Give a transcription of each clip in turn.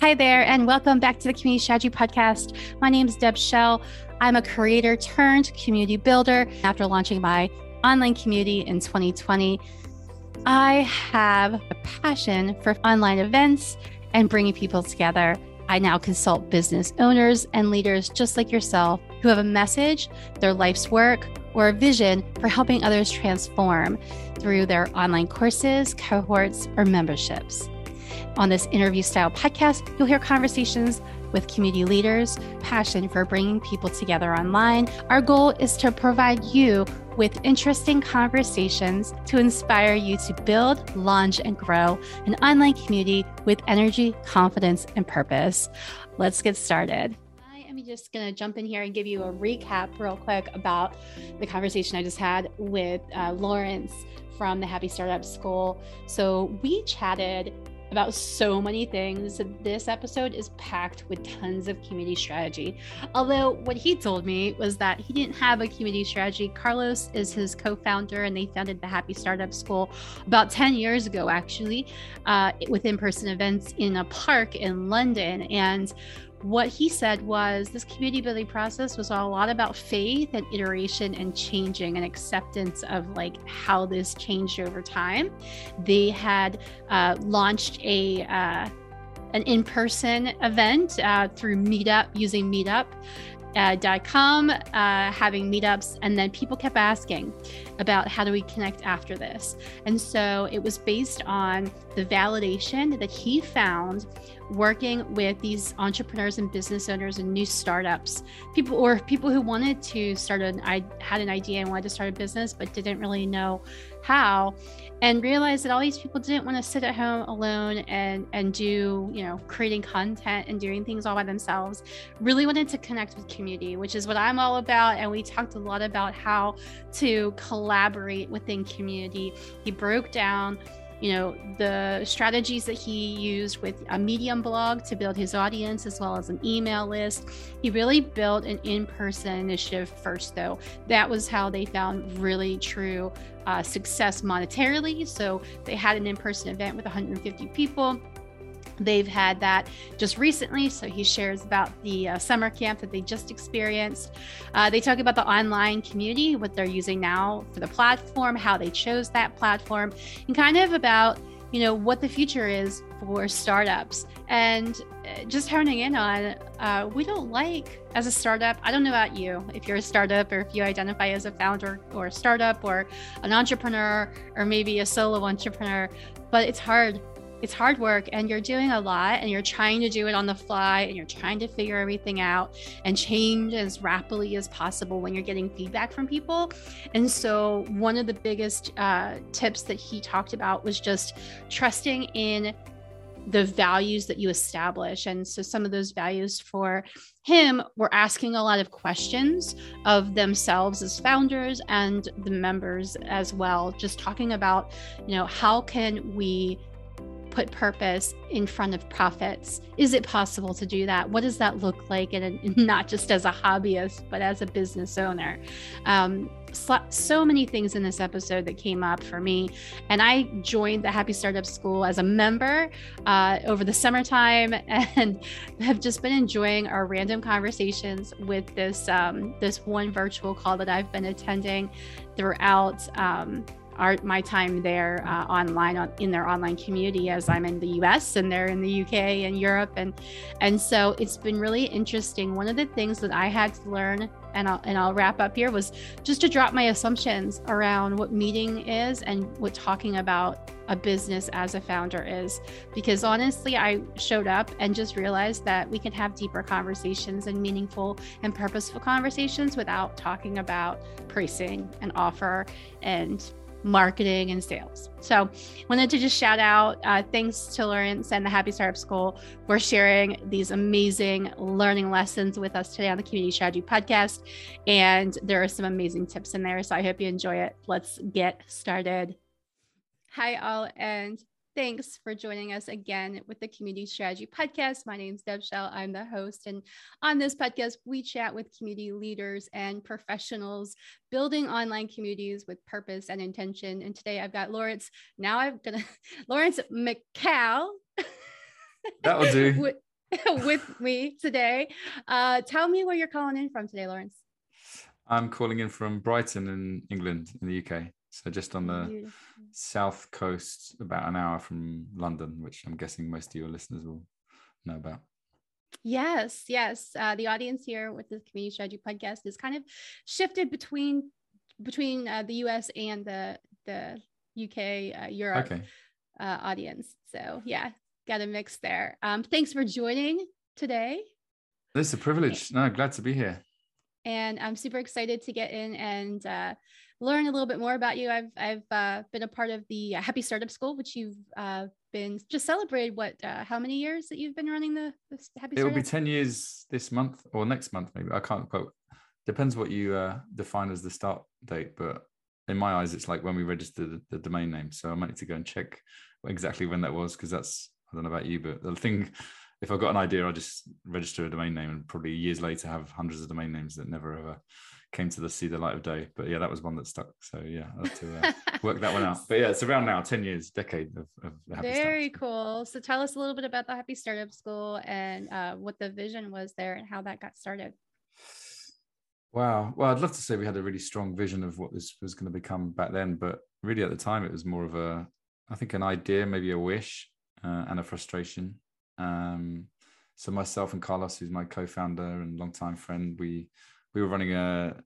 Hi there, and welcome back to the Community Strategy Podcast. My name is Deb Schell. I'm a creator turned community builder. After launching my online community in 2020, I have a passion for online events and bringing people together. I now consult business owners and leaders just like yourself who have a message, their life's work, or a vision for helping others transform through their online courses, cohorts, or memberships. On this interview style podcast, you'll hear conversations with community leaders, passion for bringing people together online. Our goal is to provide you with interesting conversations to inspire you to build, launch, and grow an online community with energy, confidence, and purpose. Let's get started. I am just going to jump in here and give you a recap real quick about the conversation I just had with uh, Laurence from the Happy Startup School. So we chatted about so many things. This episode is packed with tons of community strategy. Although, what he told me was that he didn't have a community strategy. Carlos is his co founder, and they founded the Happy Startup School about 10 years ago, actually, uh, with in person events in a park in London. And what he said was this community building process was a lot about faith and iteration and changing and acceptance of like how this changed over time. They had uh, launched a uh, an in-person event uh, through Meetup using Meetup uh, .com, uh, having meetups, and then people kept asking about how do we connect after this. And so it was based on the validation that he found working with these entrepreneurs and business owners and new startups, people or people who wanted to start an I had an idea and wanted to start a business but didn't really know how and realized that all these people didn't want to sit at home alone and and do you know creating content and doing things all by themselves really wanted to connect with community which is what i'm all about and we talked a lot about how to collaborate within community. He broke down you know the strategies that he used with a medium blog to build his audience as well as an email list. He really built an in-person initiative first though. That was how they found really true uh, success monetarily. So they had an in-person event with 150 people They've had that just recently. So he shares about the uh, summer camp that they just experienced. Uh, they talk about the online community, what they're using now for the platform, how they chose that platform, and kind of about you know what the future is for startups and uh, just honing in on uh, we don't like as a startup i don't know about you if you're a startup or if you identify as a founder or a startup or an entrepreneur or maybe a solo entrepreneur but it's hard it's hard work and you're doing a lot and you're trying to do it on the fly and you're trying to figure everything out and change as rapidly as possible when you're getting feedback from people. And so, one of the biggest uh, tips that he talked about was just trusting in the values that you establish. And so, some of those values for him were asking a lot of questions of themselves as founders and the members as well, just talking about, you know, how can we put purpose in front of profits. Is it possible to do that? What does that look like? And not just as a hobbyist, but as a business owner. Um, so many things in this episode that came up for me. And I joined the Happy Startup School as a member uh, over the summertime and have just been enjoying our random conversations with this um, this one virtual call that I've been attending throughout. Um, our, my time there uh, online on, in their online community as I'm in the US and they're in the UK and Europe and and so it's been really interesting. One of the things that I had to learn and I'll, and I'll wrap up here was just to drop my assumptions around what meeting is and what talking about a business as a founder is because honestly I showed up and just realized that we can have deeper conversations and meaningful and purposeful conversations without talking about pricing and offer and marketing and sales. So, wanted to just shout out uh, thanks to Laurence and the Happy Startup School for sharing these amazing learning lessons with us today on the Community Strategy Podcast. And there are some amazing tips in there. So, I hope you enjoy it. Let's get started. Hi, all, and Thanks for joining us again with the Community Strategy Podcast. My name is Deb Schell. I'm the host. And on this podcast, we chat with community leaders and professionals building online communities with purpose and intention. And today I've got Laurence. Now I'm going to, Laurence McCall. That'll do. with me today. Uh, tell me where you're calling in from today, Laurence. I'm calling in from Brighton in England, in the UK. So just on the Beautiful. south coast, about an hour from London, which I'm guessing most of your listeners will know about. Yes, yes. Uh, the audience here with the Community Strategy podcast is kind of shifted between between uh, the U.S. and the the UK uh, Europe okay. Uh, audience. So yeah, got a mix there. Um, thanks for joining today. It's a privilege. No, glad to be here. And I'm super excited to get in and uh, learn a little bit more about you. I've I've uh, been a part of the Happy Startup School, which you've uh, been just celebrated. What? Uh, how many years that you've been running the, the Happy? It will be ten years this month or next month, maybe. I can't quote. Depends what you uh, define as the start date, but in my eyes, it's like when we registered the, the domain name. So I might need to go and check exactly when that was because that's I don't know about you, but the thing if I've got an idea, I'll just register a domain name and probably years later have hundreds of domain names that never ever came to the see the light of day. But yeah, that was one that stuck. So yeah, I have to uh, work that one out. But yeah, it's around now, 10 years, decade of, of Very cool. So tell us a little bit about the Happy Startup School and uh, what the vision was there and how that got started. Wow. Well, I'd love to say we had a really strong vision of what this was going to become back then, but really at the time it was more of a, I think, an idea, maybe a wish, uh, and a frustration. Um, so myself and Carlos, who's my co-founder and longtime friend, we we were running a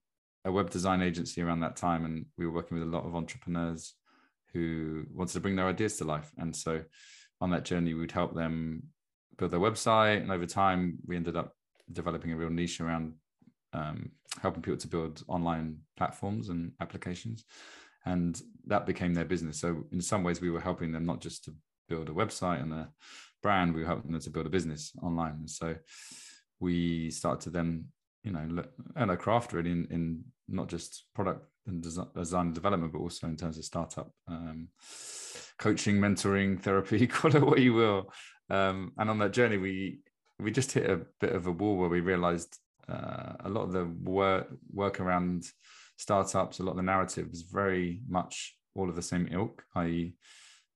a web design agency around that time, and we were working with a lot of entrepreneurs who wanted to bring their ideas to life. And so on that journey, we'd help them build their website, and over time, we ended up developing a real niche around um, helping people to build online platforms and applications and that became their business so in some ways we were helping them not just to build a website and a brand, we were helping them to build a business online. And so we started to then, you know, a craft really in, in not just product and design and development, but also in terms of startup um, coaching, mentoring, therapy, call it what you will. Um, and on that journey, we we just hit a bit of a wall where we realized uh, a lot of the work work around startups, a lot of the narrative was very much all of the same ilk, i.e.,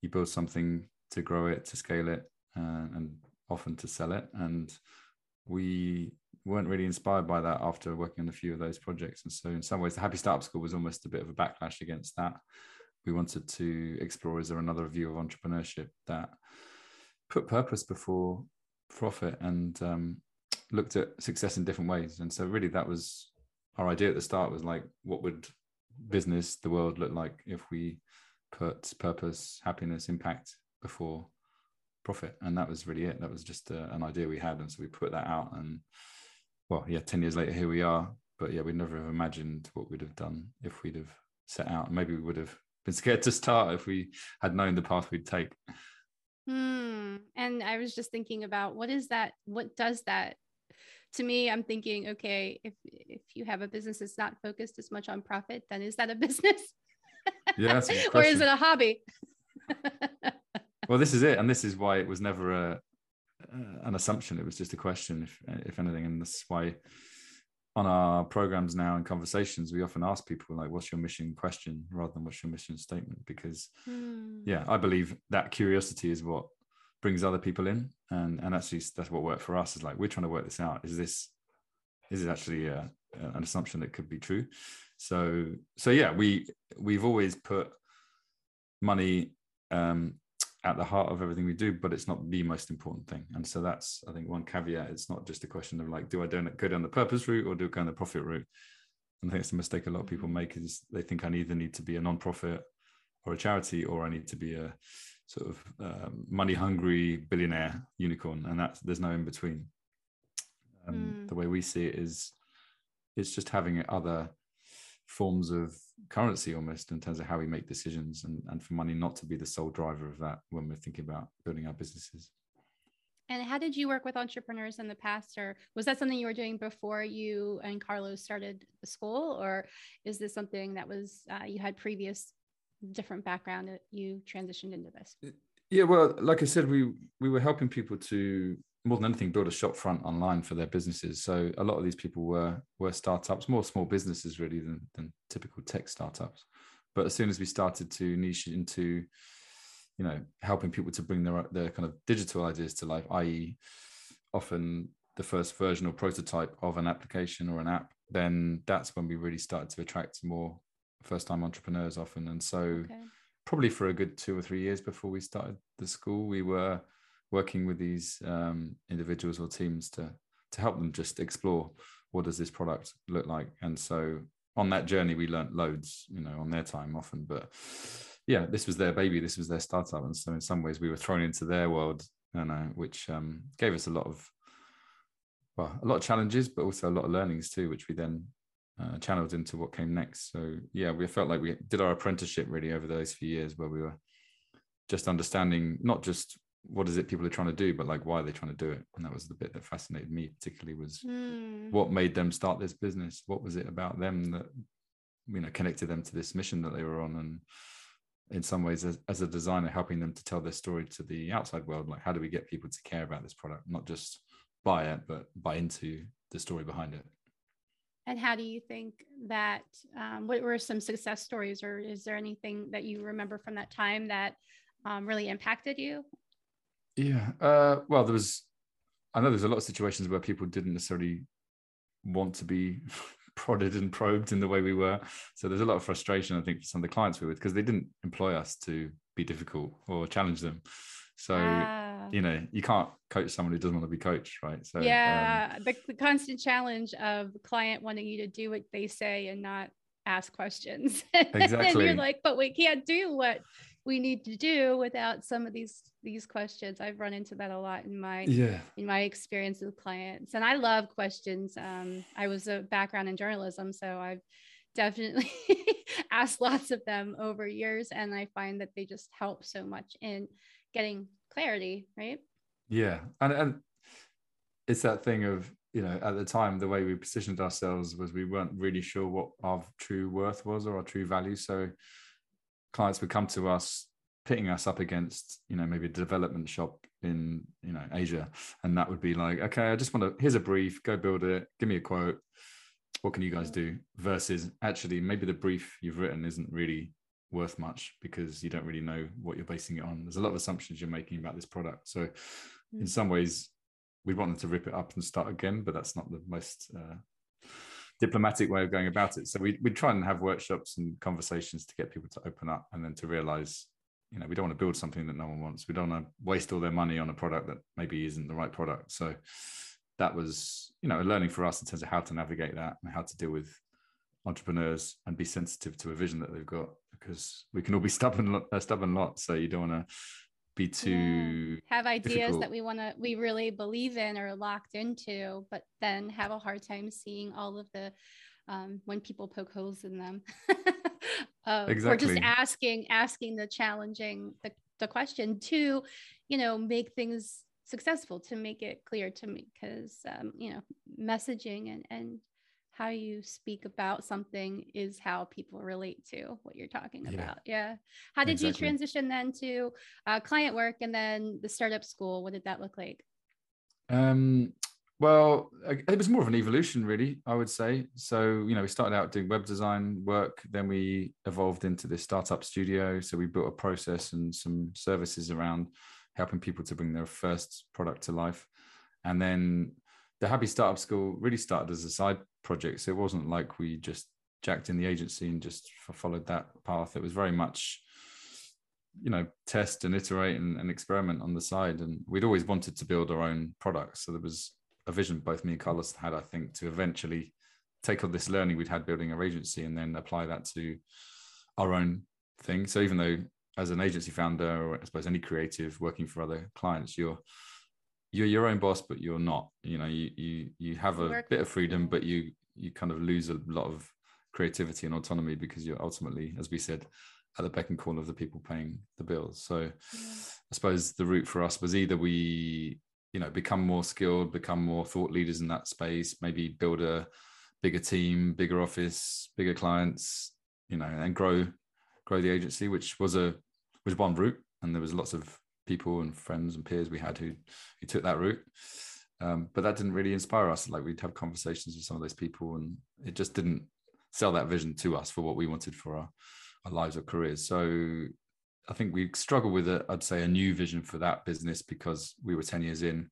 you build something to grow it, to scale it, uh, and often to sell it. And we weren't really inspired by that after working on a few of those projects. And so, in some ways, the Happy Startup School was almost a bit of a backlash against that. We wanted to explore is there another view of entrepreneurship that put purpose before profit and um, looked at success in different ways. And so, really, that was our idea at the start was like, what would business, the world look like if we put purpose, happiness, impact before profit and that was really it that was just uh, an idea we had and so we put that out and well yeah 10 years later here we are. But yeah we'd never have imagined what we'd have done if we'd have set out. Maybe we would have been scared to start if we had known the path we'd take. Hmm. and i was just thinking about what is that what does that to me i'm thinking okay if if you have a business that's not focused as much on profit then is that a business? Yeah or is it a hobby? Well, this is it, and this is why it was never a uh, an assumption. It was just a question, if if anything, and that's why on our programs now and conversations we often ask people like what's your mission question rather than what's your mission statement because hmm. yeah i believe that curiosity is what brings other people in and and actually that's what worked for us is like we're trying to work this out is this is it actually uh, an assumption that could be true so so yeah we we've always put money um, at the heart of everything we do, but it's not the most important thing. And so that's, I think, one caveat. It's not just a question of like, do I go down the purpose route or do I go down the profit route? And I think it's a mistake a lot of people mm-hmm. make is they think I either need to be a non-profit or a charity, or I need to be a sort of um, money-hungry billionaire unicorn, and that's there's no in between. Um, mm. The way we see it is, it's just having other forms of currency almost in terms of how we make decisions and, and for money not to be the sole driver of that when we're thinking about building our businesses. And how did you work with entrepreneurs in the past, or was that something you were doing before you and Carlos started the school, or is this something that was uh, you had previous different background that you transitioned into this? Yeah, well, like I said, we we were helping people to more than anything build a shop front online for their businesses so a lot of these people were were startups more small businesses really than, than typical tech startups but as soon as we started to niche into you know helping people to bring their their kind of digital ideas to life i.e often the first version or prototype of an application or an app, then that's when we really started to attract more first time entrepreneurs often. And so, okay. probably for a good two or three years before we started the school, we were working with these um, individuals or teams to to help them just explore what does this product look like. And so on that journey, we learned loads, you know, on their time often. But yeah, this was their baby, this was their startup, and so in some ways we were thrown into their world, you know, which um, gave us a lot of well, a lot of challenges, but also a lot of learnings too, which we then uh, channeled into what came next. So yeah, we felt like we did our apprenticeship really over those few years where we were just understanding not just what is it people are trying to do, but like why are they trying to do it? And that was the bit that fascinated me particularly was mm. what made them start this business. What was it about them that you know connected them to this mission that they were on and in some ways as, as a designer helping them to tell their story to the outside world like how do we get people to care about this product not just buy it but buy into the story behind it and how do you think that, um, what were some success stories, or is there anything that you remember from that time that um, really impacted you? Yeah. Uh, well, there was, I know there's a lot of situations where people didn't necessarily want to be prodded and probed in the way we were. So there's a lot of frustration, I think, for some of the clients we were with because they didn't employ us to be difficult or challenge them. So, uh, you know, you can't coach someone who doesn't want to be coached, right? So, yeah, um, the, the constant challenge of the client wanting you to do what they say and not ask questions. Exactly. and you're like, but we can't do what we need to do without some of these these questions i've run into that a lot in my yeah in my experience with clients and i love questions um, i was a background in journalism so i've definitely asked lots of them over years and i find that they just help so much in getting clarity, right? Yeah. And and it's that thing of, you know, at the time the way we positioned ourselves was we weren't really sure what our true worth was or our true value. So clients would come to us pitting us up against you know maybe a development shop in you know asia and that would be like okay i just want to here's a brief go build it give me a quote what can you guys do versus actually maybe the brief you've written isn't really worth much because you don't really know what you're basing it on. There's a lot of assumptions you're making about this product. So, mm. in some ways, we want them to rip it up and start again, but that's not the most uh, diplomatic way of going about it. So we we try and have workshops and conversations to get people to open up and then to realize, you know, we don't want to build something that no one wants. We don't want to waste all their money on a product that maybe isn't the right product. So that was, you know, a learning for us in terms of how to navigate that and how to deal with entrepreneurs and be sensitive to a vision that they've got because we can all be stubborn, a stubborn lot. So you don't want to be too yeah. have ideas difficult. that we want to we really believe in or locked into, but then have a hard time seeing all of the um, when people poke holes in them. uh, exactly. Or just asking asking the challenging the, the question to, you know, make things successful to make it clear to me because um, you know messaging and and how you speak about something is how people relate to what you're talking yeah. about. Yeah. How did exactly. you transition then to uh, client work and then the startup school? What did that look like? Um, well, it was more of an evolution, really, I would say. So, you know, we started out doing web design work, then we evolved into this startup studio. So, we built a process and some services around helping people to bring their first product to life. And then the Happy Startup School really started as a side project. So it wasn't like we just jacked in the agency and just followed that path. It was very much, you know, test and iterate and, and experiment on the side. And we'd always wanted to build our own products. So there was a vision both me and Carlos had, I think, to eventually take all this learning we'd had building our agency and then apply that to our own thing. So even though as an agency founder, or I suppose any creative working for other clients, you're you're your own boss, but you're not. You know, you you you have a Work. bit of freedom, but you you kind of lose a lot of creativity and autonomy because you're ultimately, as we said, at the beck and call of the people paying the bills. So yeah. I suppose the route for us was either we, you know, become more skilled, become more thought leaders in that space, maybe build a bigger team, bigger office, bigger clients, you know, and grow grow the agency, which was a was one route. And there was lots of people and friends and peers we had who who took that route. Um, but that didn't really inspire us. Like we'd have conversations with some of those people, and it just didn't sell that vision to us for what we wanted for our, our lives or careers. So I think we struggle with, a, I'd say, a new vision for that business because we were 10 years in.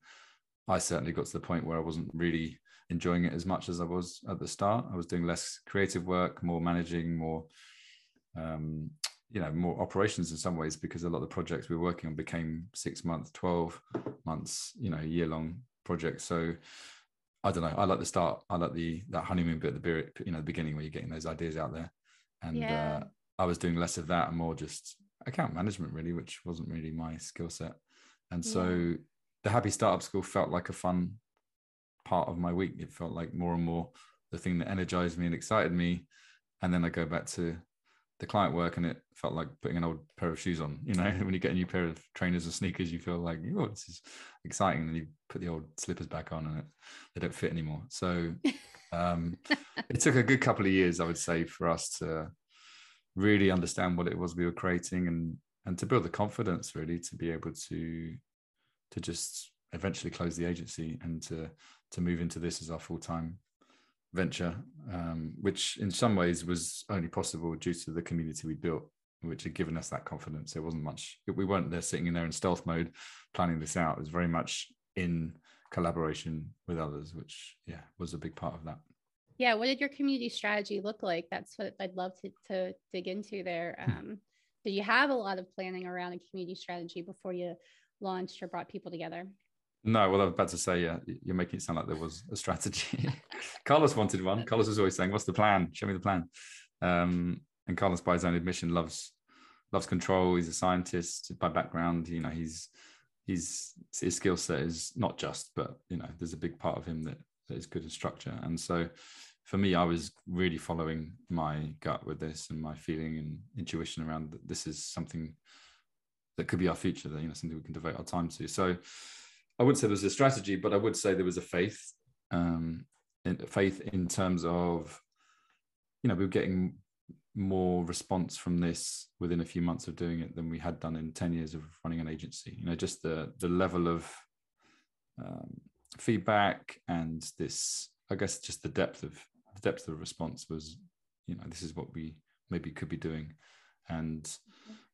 I certainly got to the point where I wasn't really enjoying it as much as I was at the start. I was doing less creative work, more managing, more um, you know more operations in some ways because a lot of the projects we were working on became six months 12 months you know year long projects. So i don't know. I like the start. I like the that honeymoon bit at the you know the beginning where you're getting those ideas out there. And yeah. uh, i was doing less of that and more just account management really which wasn't really my skill set. And so yeah. the happy startup school felt like a fun part of my week. It felt like more and more the thing that energized me and excited me. And then i go back to the client work and it felt like putting an old pair of shoes on you know when you get a new pair of trainers or sneakers you feel like oh this is exciting and you put the old slippers back on and it, they don't fit anymore. So um, it took a good couple of years i would say for us to really understand what it was we were creating and and to build the confidence really to be able to to just eventually close the agency and to to move into this as our full-time venture, um, which in some ways was only possible due to the community we built, which had given us that confidence. There wasn't much, we weren't there sitting in there in stealth mode planning this out. It was very much in collaboration with others, which, yeah, was a big part of that. Yeah. What did your community strategy look like? That's what I'd love to, to dig into there. Hmm. Um, did you have a lot of planning around a community strategy before you launched or brought people together? No, well, I was about to say, yeah, you're making it sound like there was a strategy. Carlos wanted one. Carlos was always saying, "What's the plan? Show me the plan." Um, and Carlos, by his own admission, loves loves control. He's a scientist by background. You know, he's he's his skill set is not just, but you know, there's a big part of him that, that is good in structure. And so, for me, I was really following my gut with this and my feeling and intuition around that this is something that could be our future. That you know, something we can devote our time to. So I wouldn't say there was a strategy, but I would say there was a faith, um, in, faith in terms of, you know, we were getting more response from this within a few months of doing it than we had done in 10 years of running an agency. You know, just the, the level of um, feedback and this, I guess, just the depth of the depth of response was, you know, this is what we maybe could be doing. And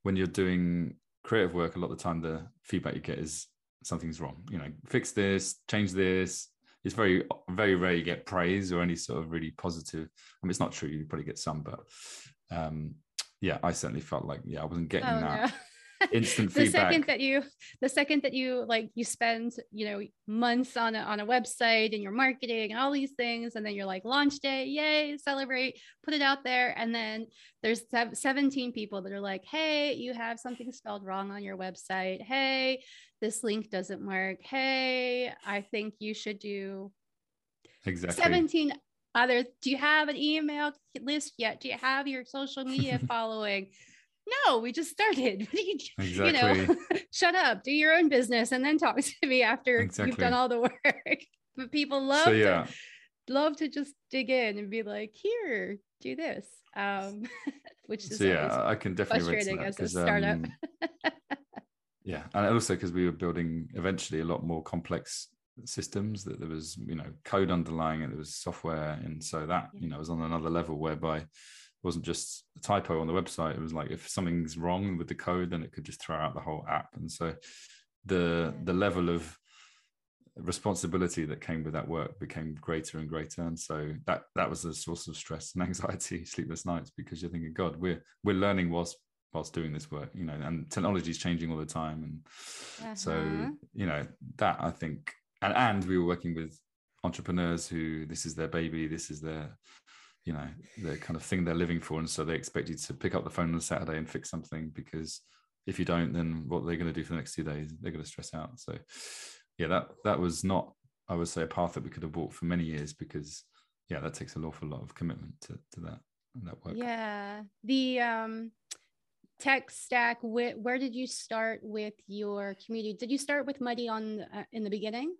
when you're doing creative work, a lot of the time the feedback you get is something's wrong. You know, fix this, change this. It's very, very rare you get praise or any sort of really positive. I mean, it's not true. You probably get some, but um, yeah, I certainly felt like yeah, I wasn't getting oh, that. No instant the feedback. second that you the second that you like you spend you know months on a, on a website and you're marketing and all these things and then you're like launch day yay celebrate put it out there and then there's 17 people that are like hey you have something spelled wrong on your website hey this link doesn't work hey i think you should do exactly 17 other do you have an email list yet do you have your social media following no, we just started. exactly. You know, shut up, do your own business, and then talk to me after exactly. you've done all the work. but people love so, yeah. to love to just dig in and be like, here, do this. Um, which is so, yeah, I can definitely frustrating as a startup. Um, yeah, and also because we were building eventually a lot more complex systems that there was you know code underlying it there was software and so that you know was on another level whereby it wasn't just a typo on the website. It was like if something's wrong with the code, then it could just throw out the whole app. And so the the level of responsibility that came with that work became greater and greater. And so that that was a source of stress and anxiety, sleepless nights, because you're thinking, God, we're we're learning whilst whilst doing this work, you know, and technology is changing all the time. And uh-huh. so, you know, that I think and and we were working with entrepreneurs who this is their baby, this is their you know the kind of thing they're living for and so they expect you to pick up the phone on a saturday and fix something because if you don't then what they're going to do for the next two days they're going to stress out so yeah that that was not i would say a path that we could have walked for many years because yeah that takes an awful lot of commitment to, to that that work yeah the um tech stack wh- where did you start with your community did you start with muddy on uh, in the beginning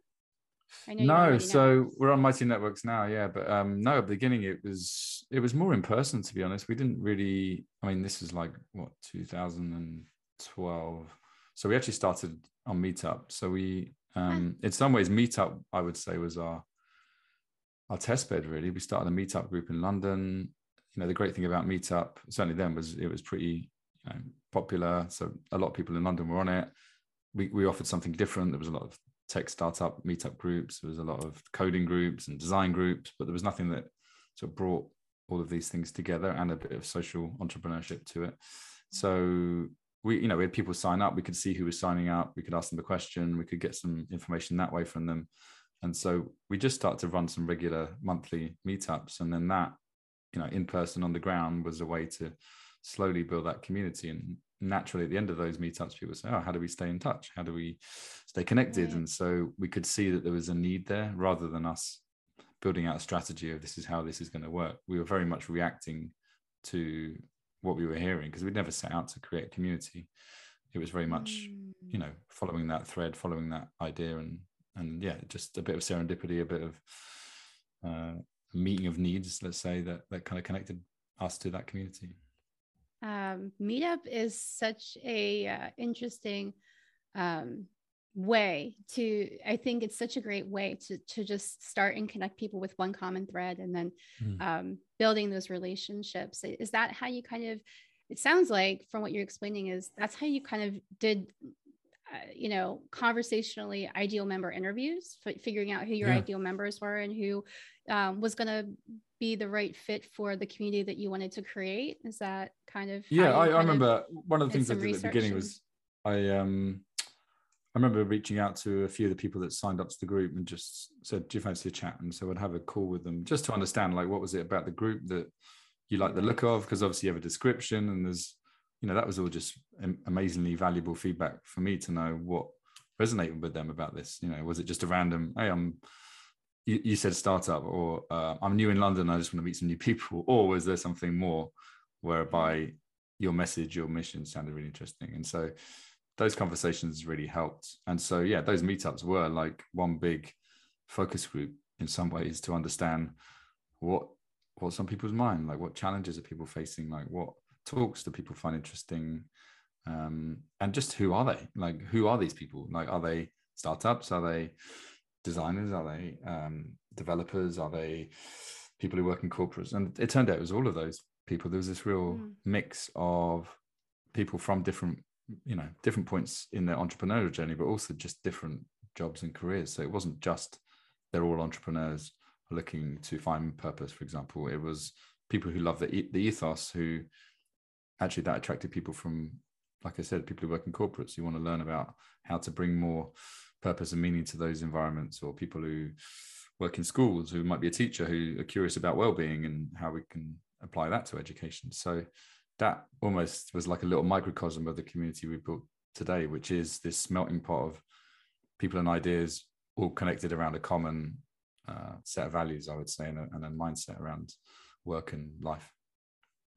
no, so we're on Mighty Networks now, yeah. But um, no, at the beginning it was it was more in person. To be honest, we didn't really. I mean, this is like what 2012. So we actually started on Meetup. So we, um, in some ways, Meetup I would say was our our test bed. Really, we started a Meetup group in London. You know, the great thing about Meetup, certainly then, was it was pretty popular. So a lot of people in London were on it. We we offered something different. There was a lot of tech startup meetup groups. There was a lot of coding groups and design groups, but there was nothing that sort of brought all of these things together and a bit of social entrepreneurship to it. So we, you know, we had people sign up. We could see who was signing up. We could ask them a question. We could get some information that way from them. And so we just started to run some regular monthly meetups, and then that, you know, in person on the ground was a way to slowly build that community. And naturally, at the end of those meetups, people say, "Oh, how do we stay in touch? How do we stay connected?" And so we could see that there was a need there, rather than us building out a strategy of this is how this is going to work. We were very much reacting to what we were hearing because we'd never set out to create community. It was very much, mm. you know, following that thread, following that idea, and and yeah, just a bit of serendipity, a bit of uh, meeting of needs, let's say that that kind of connected us to that community. Um, Meetup is such a uh, interesting um, way to i think it's such a great way to to just start and connect people with one common thread and then mm. um, building those relationships is that how you kind of it sounds like from what you're explaining is that's how you kind of did you know conversationally ideal member interviews f- figuring out who your yeah. ideal members were and who um, was going to be the right fit for the community that you wanted to create is that kind of yeah I, I, remember one of the things i did at the beginning and... was i um I remember reaching out to a few of the people that signed up to the group and just said, "Do you fancy a chat?" And so I'd have a call with them just to understand, like, what was it about the group that you like the look of? Because obviously you have a description, and there's, you know, that was all just amazingly valuable feedback for me to know what resonated with them about this. You know, was it just a random, "Hey, I'm," you, you said startup, or uh, "I'm new in London, I just want to meet some new people," or was there something more whereby your message, your mission sounded really interesting, and so those conversations really helped. And so, yeah, those meetups were like one big focus group in some ways to understand what what's on people's mind, like what challenges are people facing, like what talks do people find interesting, um, and just who are they? Like, who are these people? Like, are they startups? Are they designers? Are they um, developers? Are they people who work in corporates? And it turned out it was all of those people. There was this real mm. mix of people from different you know different points in their entrepreneurial journey but also just different jobs and careers so it wasn't just they're all entrepreneurs looking to find purpose for example it was people who love the, the ethos who actually that attracted people from like i said people who work in corporates who want to learn about how to bring more purpose and meaning to those environments or people who work in schools who might be a teacher who are curious about well-being and how we can apply that to education so that almost was like a little microcosm of the community we built today, which is this melting pot of people and ideas all connected around a common uh, set of values, I would say, and a, and a mindset around work and life.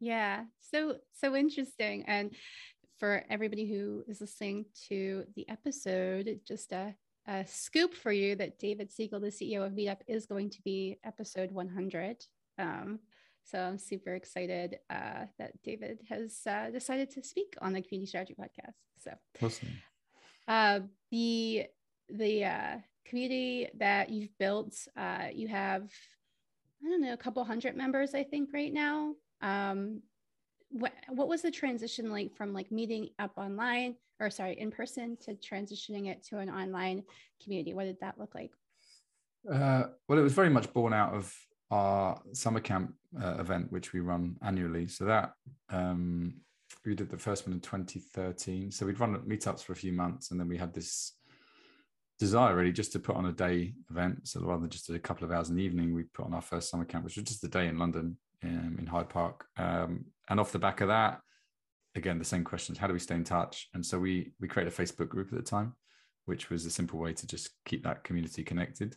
Yeah, so so interesting. And for everybody who is listening to the episode, just a, a scoop for you that David Siegel, the CEO of Meetup, is going to be episode 100. Um, so I'm super excited uh, that David has uh, decided to speak on the Community Strategy Podcast. So awesome. Uh, the the uh, community that you've built, uh, you have I don't know a couple hundred members I think right now. Um, what what was the transition like from like meeting up online or sorry in person to transitioning it to an online community? What did that look like? Uh, well, it was very much born out of our summer camp uh, event, which we run annually. So that um, we did the first one in 2013. So we'd run meetups for a few months, and then we had this desire really just to put on a day event. So rather than just a couple of hours in the evening, we put on our first summer camp, which was just a day in London um, in Hyde Park. Um, and off the back of that, again the same questions: How do we stay in touch? And so we we created a Facebook group at the time, which was a simple way to just keep that community connected.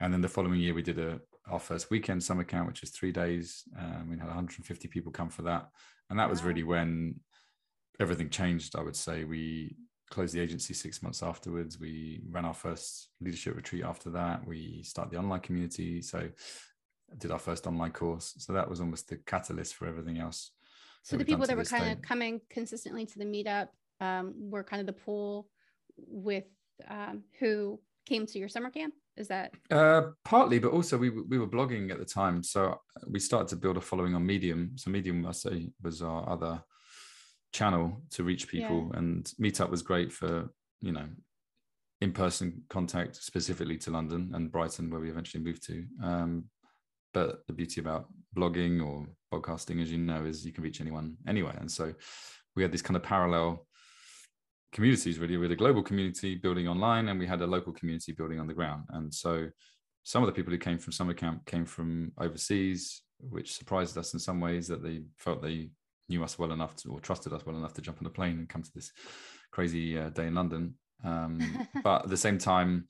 And then the following year, we did a our first weekend summer camp, which was three days. Um, we had 150 people come for that, and that was really when everything changed. I would say we closed the agency six months afterwards. We ran our first leadership retreat after that. We started the online community. So did our first online course. So that was almost the catalyst for everything else. So the people that were kind day. of coming consistently to the meetup um, were kind of the pool with um, who came to your summer camp. Is that uh, partly, but also we we were blogging at the time, so we started to build a following on Medium. So Medium, I say, was our other channel to reach people, yeah. and Meetup was great for you know in-person contact specifically to London and Brighton, where we eventually moved to. Um, but the beauty about blogging or podcasting, as you know, is you can reach anyone anywhere. And so we had these kind of parallel communities really. With a global community building online and we had a local community building on the ground. And so some of the people who came from summer camp came from overseas which surprised us in some ways that they felt they knew us well enough to, or trusted us well enough to jump on a plane and come to this crazy uh, day in london. Um, but at the same time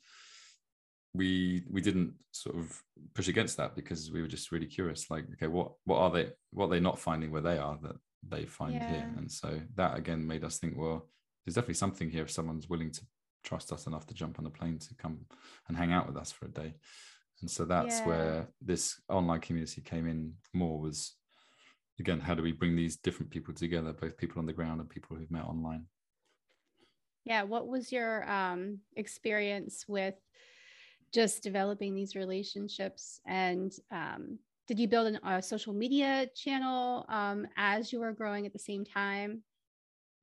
we we didn't sort of push against that because we were just really curious like okay what what are they what are they not finding where they are that they find yeah. here and so that again made us think well there's definitely something here if someone's willing to trust us enough to jump on a plane to come and hang out with us for a day and so that's yeah. where this online community came in more was again how do we bring these different people together both people on the ground and people who've met online yeah what was your um, experience with just developing these relationships and um, did you build an, a social media channel um, as you were growing at the same time?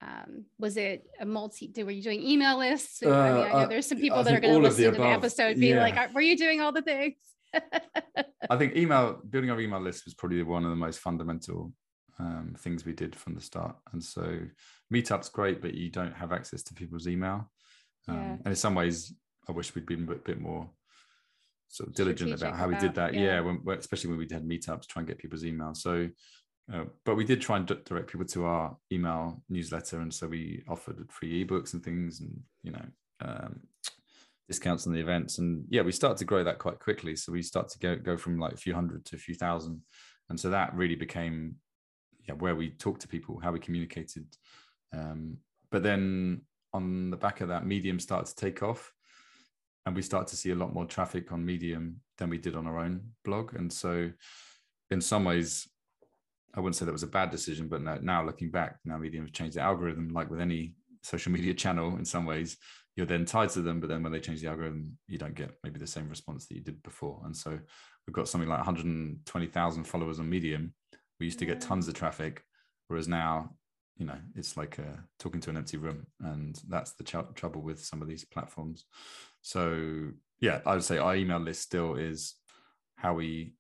Um, was it a multi did, were you doing email lists? Uh, I, mean, I know uh, there's some people that are going to listen the to the episode be yeah. like were you doing all the things? I think email building our email list was probably one of the most fundamental um, things we did from the start. And so meetup's great but you don't have access to people's email. Um, yeah. and in some ways i wish we'd been a bit more sort of diligent about how about, we did that yeah, yeah when, especially when we had meetups try and get people's email so uh, but we did try and direct people to our email newsletter, and so we offered free ebooks and things, and you know, um, discounts on the events. And yeah, we started to grow that quite quickly. So we started to go go from like a few hundred to a few thousand, and so that really became yeah where we talked to people, how we communicated. Um, but then on the back of that, Medium started to take off, and we start to see a lot more traffic on Medium than we did on our own blog, and so in some ways I wouldn't say that was a bad decision, but now, now looking back, now Medium has changed the algorithm, like with any social media channel in some ways, you're then tied to them, but then when they change the algorithm, you don't get maybe the same response that you did before. And so we've got something like 120,000 followers on Medium. We used to get tons of traffic, whereas now, you know, it's like uh, talking to an empty room, and that's the ch- trouble with some of these platforms. So yeah, I would say our email list still is how we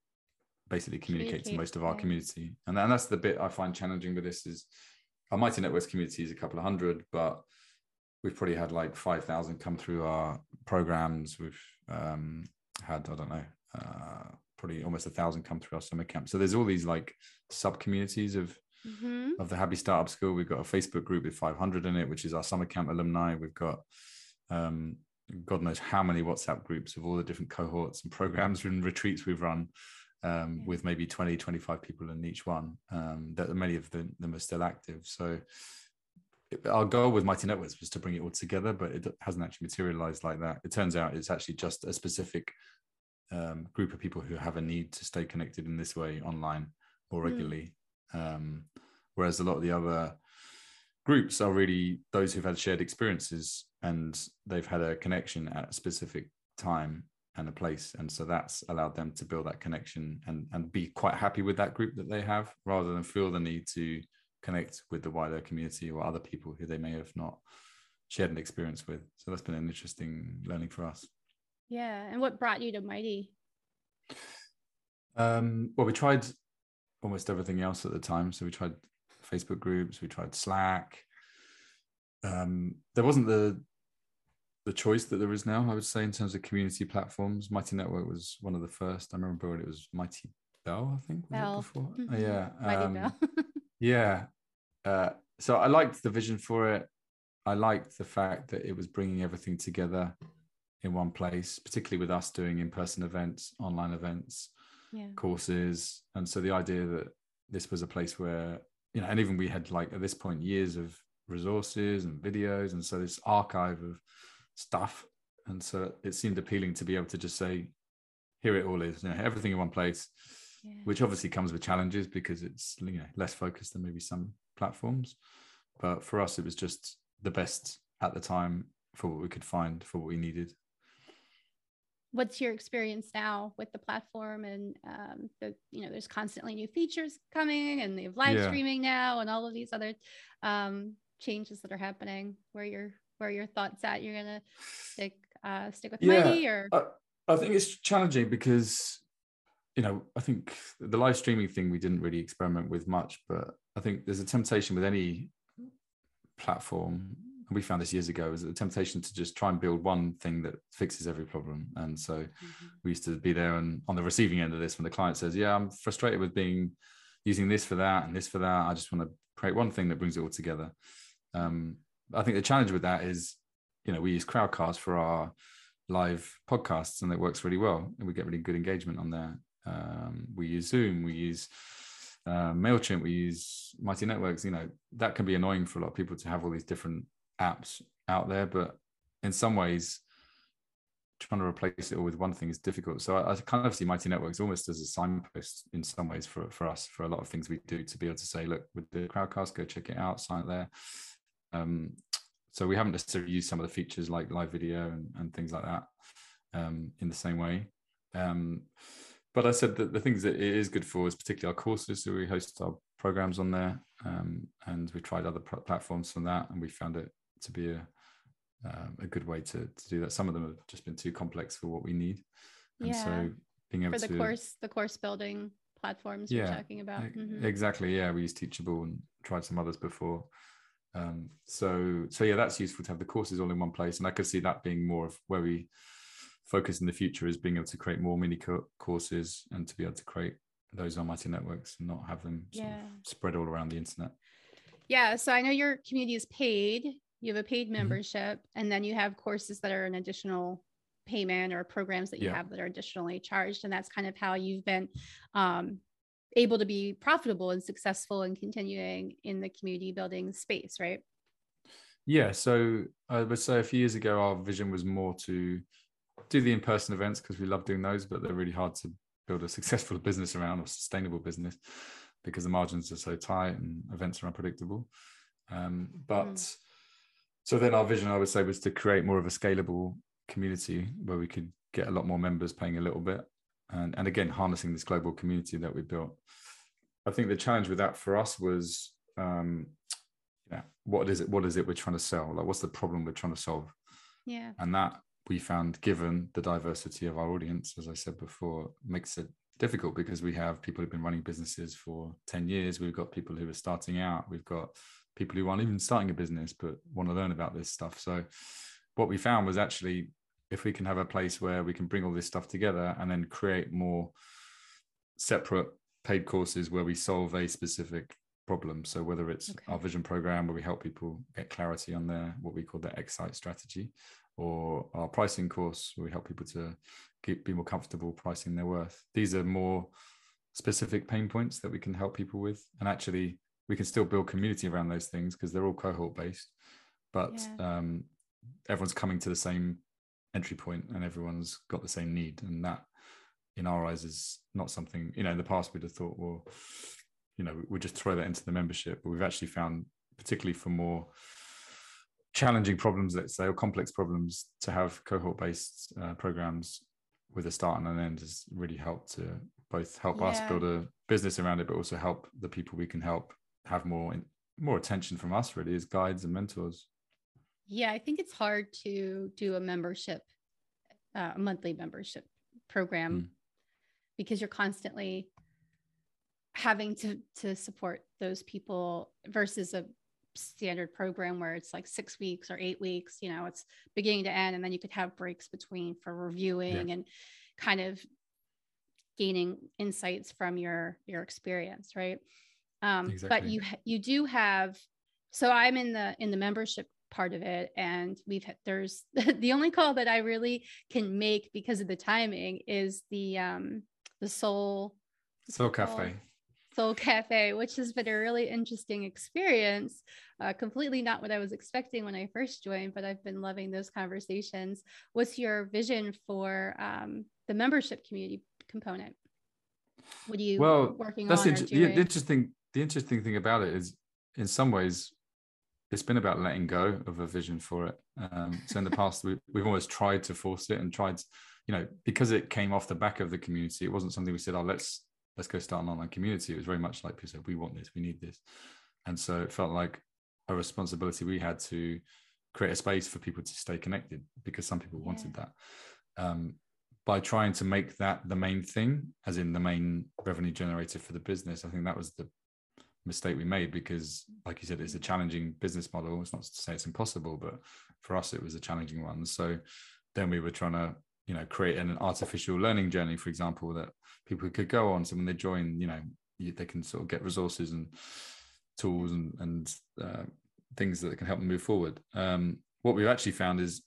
basically communicate, to most of our community. And, and that's the bit I find challenging with this is our Mighty Networks community is a couple of hundred, but we've probably had like 5,000 come through our programs. We've um, had, I don't know, uh, probably almost a thousand come through our summer camp. So there's all these like sub communities of mm-hmm. of the Happy Startup School. We've got a Facebook group with 500 in it, which is our summer camp alumni. We've got um, God knows how many WhatsApp groups of all the different cohorts and programs and retreats we've run um, with maybe 20, 25 people in each one. Um, that many of them, them are still active. So our goal with Mighty Networks was to bring it all together, but it hasn't actually materialized like that. It turns out it's actually just a specific um, group of people who have a need to stay connected in this way online or hmm. regularly. Mm. Um, whereas a lot of the other groups are really those who've had shared experiences and they've had a connection at a specific time and a place. And so that's allowed them to build that connection and and be quite happy with that group that they have rather than feel the need to connect with the wider community or other people who they may have not shared an experience with. So that's been an interesting learning for us. Yeah. And what brought you to mighty? Um, well we tried almost everything else at the time. So we tried facebook groups we tried slack um, there wasn't the the choice that there is now. I would say in terms of community platforms, Mighty Network was one of the first. I remember when it was Mighty Bell, I think. Bell. before? Mm-hmm. Oh, yeah. Mighty um, Bell. yeah. Uh, so I liked the vision for it. I liked the fact that it was bringing everything together in one place, particularly with us doing in-person events, online events, yeah. courses, and so the idea that this was a place where you know, and even we had like at this point years of resources and videos, and so this archive of stuff. And so it seemed appealing to be able to just say, here it all is, you know, everything in one place, yeah. which obviously comes with challenges because it's you know less focused than maybe some platforms. But for us, it was just the best at the time for what we could find for what we needed. What's your experience now with the platform and um, the you know there's constantly new features coming and they have live yeah. streaming now and all of these other um, changes that are happening where you're where your thoughts at? You're gonna stick uh, stick with Yeah, Mighty or I, I think it's challenging because you know I think the live streaming thing we didn't really experiment with much, but I think there's a temptation with any platform. And We found this years ago is the temptation to just try and build one thing that fixes every problem. And so Mm-hmm. we used to be there and on the receiving end of this when the client says, "Yeah, I'm frustrated with being using this for that and this for that. I just want to create one thing that brings it all together." Um, I think the challenge with that is, you know, we use Crowdcast for our live podcasts and it works really well and we get really good engagement on there. Um, we use Zoom, we use uh, MailChimp, we use Mighty Networks. You know, that can be annoying for a lot of people to have all these different apps out there, but in some ways, trying to replace it all with one thing is difficult. So I, I kind of see Mighty Networks almost as a signpost in some ways for, for us, for a lot of things we do to be able to say, look, with the Crowdcast, go check it out, sign it there. Um, so we haven't necessarily used some of the features like live video and, and things like that um, in the same way. Um, but I said that the things that it is good for is particularly our courses. So we host our programs on there, um, and we tried other platforms from that, and we found it to be a um, a good way to to do that. Some of them have just been too complex for what we need, and Yeah. so being able for the to course the course building platforms you're Yeah, talking about. Mhm. Exactly. Yeah, we use Teachable and tried some others before. Um, so so yeah, that's useful to have the courses all in one place, and I could see that being more of where we focus in the future is being able to create more mini co- courses and to be able to create those on Mighty Networks and not have them sort Yeah. of spread all around the internet. Yeah. So I know your community is paid. You have a paid Mm-hmm. membership, and then you have courses that are an additional payment or programs that you Yeah. have that are additionally charged. And that's kind of how you've been um, able to be profitable and successful and continuing in the community building space, right? Yeah, so I would say a few years ago, our vision was more to do the in-person events because we love doing those, but they're really hard to build a successful business around or sustainable business because the margins are so tight and events are unpredictable. Um, but Mm. So then our vision, I would say, was to create more of a scalable community where we could get a lot more members paying a little bit, and and again harnessing this global community that we built. I think the challenge with that for us was um, yeah, what is it? What is it we're trying to sell? Like, what's the problem we're trying to solve? Yeah. And that we found, given the diversity of our audience, as I said before, makes it difficult because we have people who've been running businesses for 10 years. We've got people who are starting out. We've got people who aren't even starting a business but want to learn about this stuff. So, what we found was actually if we can have a place where we can bring all this stuff together and then create more separate paid courses where we solve a specific problem. So whether it's Okay. our vision program where we help people get clarity on their what we call their excite strategy, or our pricing course where we help people to get, be more comfortable pricing their worth. These are more specific pain points that we can help people with, and actually we can still build community around those things because they're all cohort based, but Yeah. um, everyone's coming to the same entry point and everyone's got the same need, and that in our eyes is not something you know in the past we'd have thought well you know we'll just throw that into the membership but we've actually found particularly for more challenging problems let's say or complex problems to have cohort based uh, programs with a start and an end has really helped to both help us build a business around it but also help the people we can help have more more attention from us really as guides and mentors Yeah, I think it's hard to do a membership, uh, a monthly membership program Mm. because you're constantly having to to support those people versus a standard program where it's like six weeks or eight weeks. You know, it's beginning to end, and then you could have breaks between for reviewing and kind of gaining insights from your your experience, right? Um, But you you do have. So I'm in the in the membership part of it and we've had there's the only call that I really can make because of the timing is the um the soul soul cafe Soul Cafe, which has been a really interesting experience. Uh, completely not what I was expecting when I first joined, but I've been loving those conversations. What's your vision for um, the membership community component? What are you well working that's on? or the interesting the interesting thing about it is in some ways it's been about letting go of a vision for it um, so in the past we, we've always tried to force it and tried to, you know because it came off the back of the community it wasn't something we said oh let's let's go start an online community it was very much like people said we want this we need this and so it felt like a responsibility we had to create a space for people to stay connected because some people yeah. wanted that. Um, by trying to make that the main thing, as in the main revenue generator for the business, I think that was the mistake we made because, like you said, it's a challenging business model. It's not to say it's impossible, but for us, it was a challenging one. So then we were trying to, you know, create an artificial learning journey, for example, that people could go on. So when they join, you know, they can sort of get resources and tools and, and uh, things that can help them move forward. Um, what we've actually found is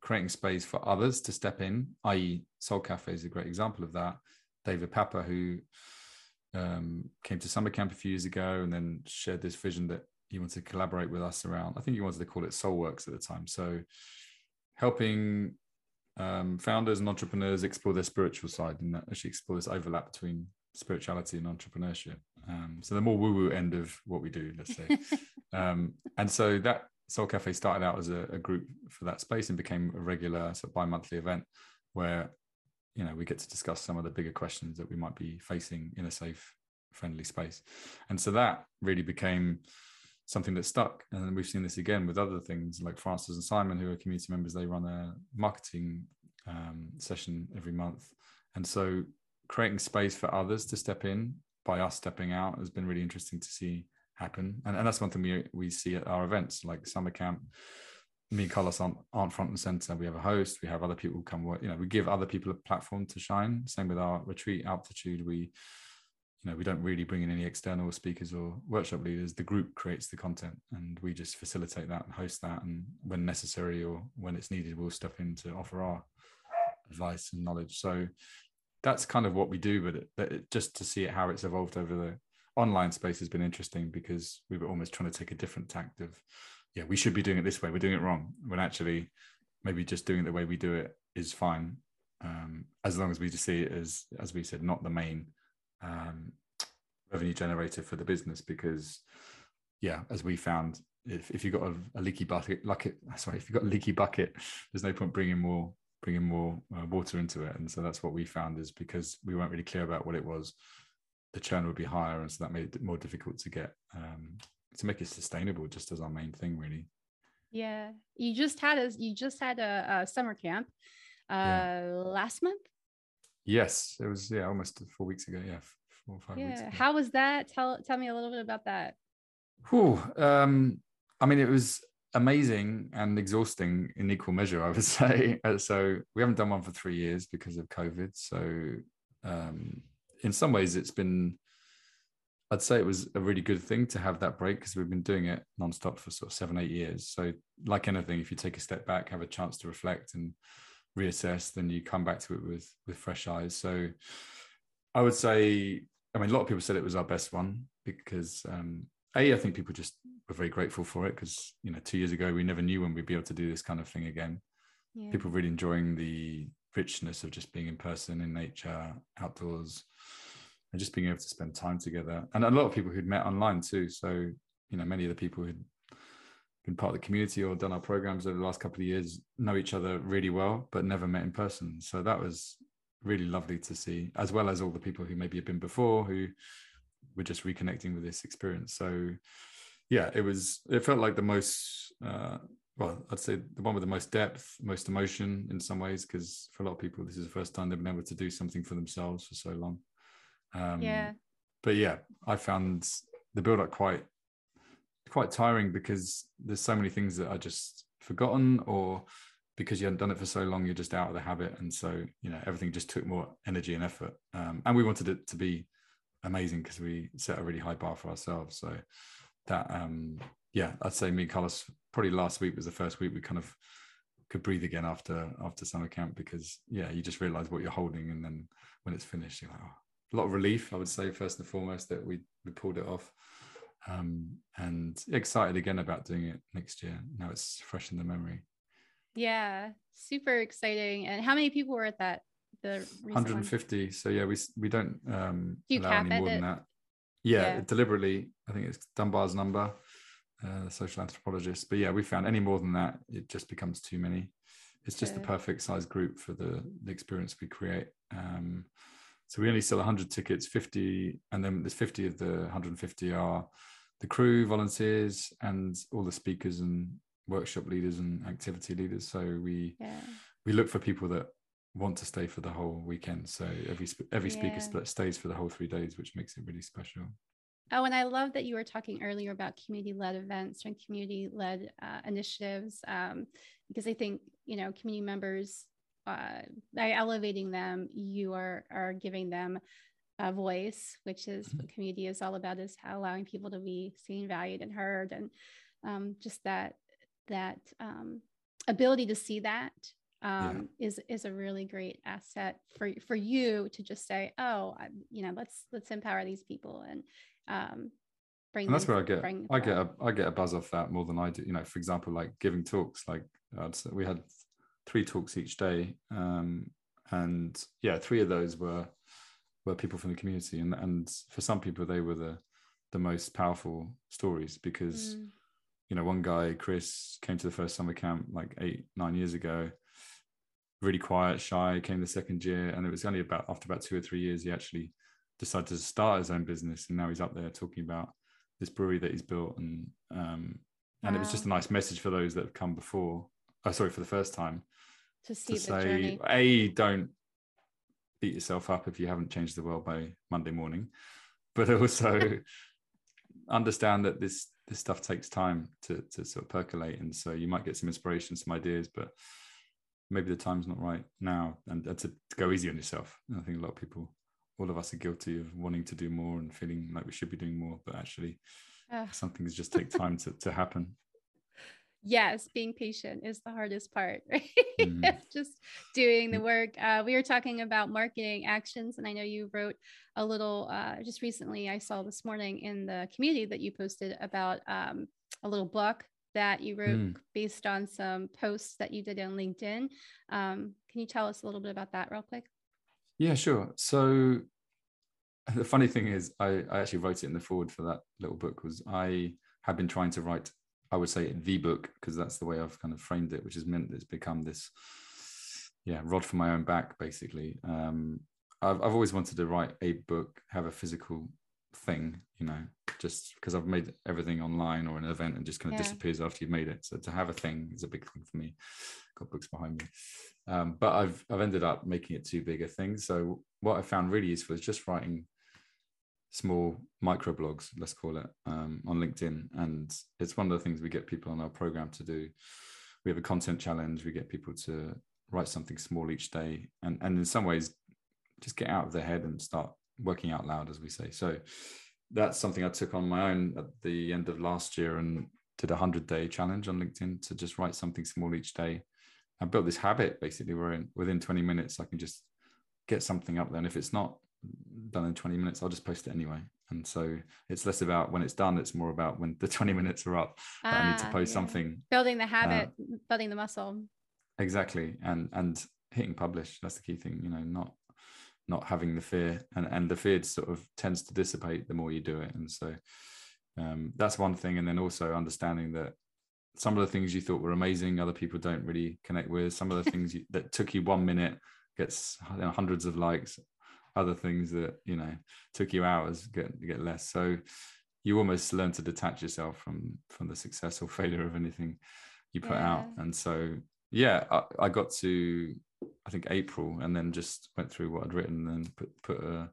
creating space for others to step in, i.e., Soul Cafe is a great example of that. David Papa, who um, came to summer camp a few years ago and then shared this vision that he wanted to collaborate with us around. I think he wanted to call it Soul Works at the time. So helping um, founders and entrepreneurs explore their spiritual side and actually explore this overlap between spirituality and entrepreneurship. Um, so the more woo-woo end of what we do, let's say. um, and so that Soul Cafe started out as a, a, group for that space and became a regular sort of bi-monthly event where you know we get to discuss some of the bigger questions that we might be facing in a safe friendly space. And so that really became something that stuck. And we've seen this again with other things like francis and simon who are community members. They run a marketing um, session every month. And so creating space for others to step in by us stepping out has been really interesting to see happen. And, and that's one thing we, we see at our events like summer camp me and Carlos aren't, aren't front and center. We have a host. We have other people come work. You know, we give other people a platform to shine. Same with our retreat altitude. We, you know, we don't really bring in any external speakers or workshop leaders. The group creates the content, and we just facilitate that and host that. And when necessary or when it's needed, we'll step in to offer our advice and knowledge. So that's kind of what we do. But, it, but it, just to see it, how it's evolved over the online space has been interesting because we were almost trying to take a different tact of yeah, we should be doing it this way. We're doing it wrong. When actually, maybe just doing it the way we do it is fine, um, as long as we just see it as, as we said, not the main um, revenue generator for the business. Because, yeah, as we found, if, if you've got a, a leaky bucket, like it, sorry, if you've got a leaky bucket, there's no point bringing more bringing more uh, water into it. And so that's what we found is because we weren't really clear about what it was, the churn would be higher, and so that made it more difficult to get um, to make it sustainable just as our main thing really. Yeah. You just had a you just had a, a summer camp uh yeah. last month? Yes. It was yeah almost four weeks ago. Yeah four or five yeah. weeks ago. how was that? Tell tell me a little bit about that. Whew, um i mean it was amazing and exhausting in equal measure i would say. Uh, so we haven't done one for three years because of covid. So um in some ways it's been I'd say it was a really good thing to have that break because we've been doing it nonstop for sort of seven, eight years. So, like anything, if you take a step back, have a chance to reflect and reassess, then you come back to it with with fresh eyes. So, I would say, I mean, a lot of people said it was our best one because um, a, I think people just were very grateful for it because you know two years ago we never knew when we'd be able to do this kind of thing again. Yeah. People really enjoying the richness of just being in person in nature, outdoors and just being able to spend time together. And a lot of people who'd met online too. So, you know, many of the people who'd been part of the community or done our programs over the last couple of years know each other really well, but never met in person. So that was really lovely to see, as well as all the people who maybe had been before who were just reconnecting with this experience. So yeah, it was, it felt like the most, uh, well, I'd say the one with the most depth, most emotion in some ways, because for a lot of people, this is the first time they've been able to do something for themselves for so long. Um, yeah. But yeah, I found the build up quite quite tiring because there's so many things that are just forgotten or because you hadn't done it for so long, you're just out of the habit. And so, you know, everything just took more energy and effort. Um, and we wanted it to be amazing because we set a really high bar for ourselves. So that, um, yeah, I'd say me and Carlos, probably last week was the first week we kind of could breathe again after after summer camp because yeah, you just realize what you're holding, and then when it's finished, you're like, oh, a lot of relief, I would say, first and foremost, that we we pulled it off, um, and excited again about doing it next year. Now it's fresh in the memory. Yeah, super exciting. And how many people were at that? The 150. One? So yeah, we we don't um, Do allow any more than that. Yeah, yeah, deliberately. I think it's Dunbar's number, uh, social anthropologist. But yeah, we found any more than that, it just becomes too many. It's just the perfect size group for the the experience we create. Um, so we only sell 100 tickets, 50, and then there's 50 of the 150 are the crew, volunteers, and all the speakers and workshop leaders and activity leaders. So we Yeah. we look for people that want to stay for the whole weekend. So every every speaker Yeah. stays for the whole three days, which makes it really special. Oh, and I love that you were talking earlier about community-led events and community-led uh, initiatives, um, because I think you know community members uh, by elevating them, you are are giving them a voice, which is Mm-hmm. what community is all about: is allowing people to be seen, valued, and heard, and um, just that that um, ability to see that um, is is a really great asset for for you to just say, oh, I, you know, let's let's empower these people and um, bring. and that's where I get I get a I get a buzz off that more than I do. You know, for example, like giving talks. Like I'd we had three talks each day, um, and yeah, three of those were were people from the community, and and for some people they were the the most powerful stories because Mm, you know one guy Chris came to the first summer camp like eight nine years ago. Really quiet, shy. Came the second year, and it was only about after about two or three years he actually decided to start his own business, and now he's up there talking about this brewery that he's built, and um, and it was just a nice message for those that have come before. Oh, sorry, for the first time to see to the say, journey. a don't beat yourself up if you haven't changed the world by Monday morning, but also understand that this this stuff takes time to to sort of percolate, and so you might get some inspiration, some ideas, but maybe the time's not right now, and, and to, to go easy on yourself. And I think a lot of people, all of us, are guilty of wanting to do more and feeling like we should be doing more, but actually, Ugh. some things just take time to to happen. Yes, being patient is the hardest part, right? Mhm. Just doing the work. Uh, we were talking about marketing actions, and I know you wrote a little uh, just recently. I saw this morning in the community that you posted about um, a little book that you wrote Mm. based on some posts that you did on LinkedIn. Um, can you tell us a little bit about that, real quick? Yeah, sure. So the funny thing is, I, I actually wrote it in the forward for that little book. Was I have been trying to write, I would say the book because that's the way I've kind of framed it, which has meant it's become this, yeah, rod for my own back, basically. Um, I've I've always wanted to write a book, have a physical thing, you know, just because I've made everything online or an event and just kind of Yeah. disappears after you've made it. So to have a thing is a big thing for me. Got books behind me um, but I've I've ended up making it too big a thing. So what I found really useful is just writing small micro blogs, let's call it, um, on LinkedIn, and it's one of the things we get people on our program to do. We have a content challenge. We get people to write something small each day, and and in some ways, just get out of their head and start working out loud, as we say. So that's something I took on my own at the end of last year and did a hundred day challenge on LinkedIn to just write something small each day I built this habit basically where in, within 20 minutes I can just get something up there. And if it's not done in 20 minutes, I'll just post it anyway. And so it's less about when it's done, it's more about when the 20 minutes are up that I need to Ah, post yeah. something. Building the habit, building the muscle. Exactly. And and hitting publish. That's the key thing, you know, not not having the fear. And and the fear sort of tends to dissipate the more you do it. And so um, that's one thing. And then also understanding that some of the things you thought were amazing, other people don't really connect with. Some of the things you, that took you one minute gets you know, hundreds of likes. Other things that you know took you hours get get less. So you almost learn to detach yourself from from the success or failure of anything you put out. And so yeah, I, I got to I think April, and then just went through what I'd written and put put uh,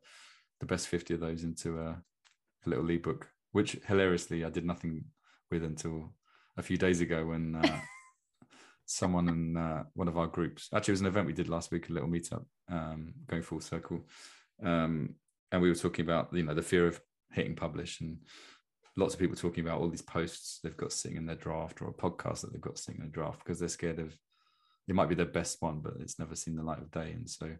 the best fifty of those into a, a little ebook, which hilariously I did nothing with until a few days ago when uh, someone in uh, one of our groups. Actually it was an event we did last week a little meetup um, going full circle. Um, and we were talking about you know the fear of hitting publish and lots of people talking about all these posts they've got sitting in their draft or a podcast that they've got sitting in a draft because they're scared of it might be their best one but it's never seen the light of day. And so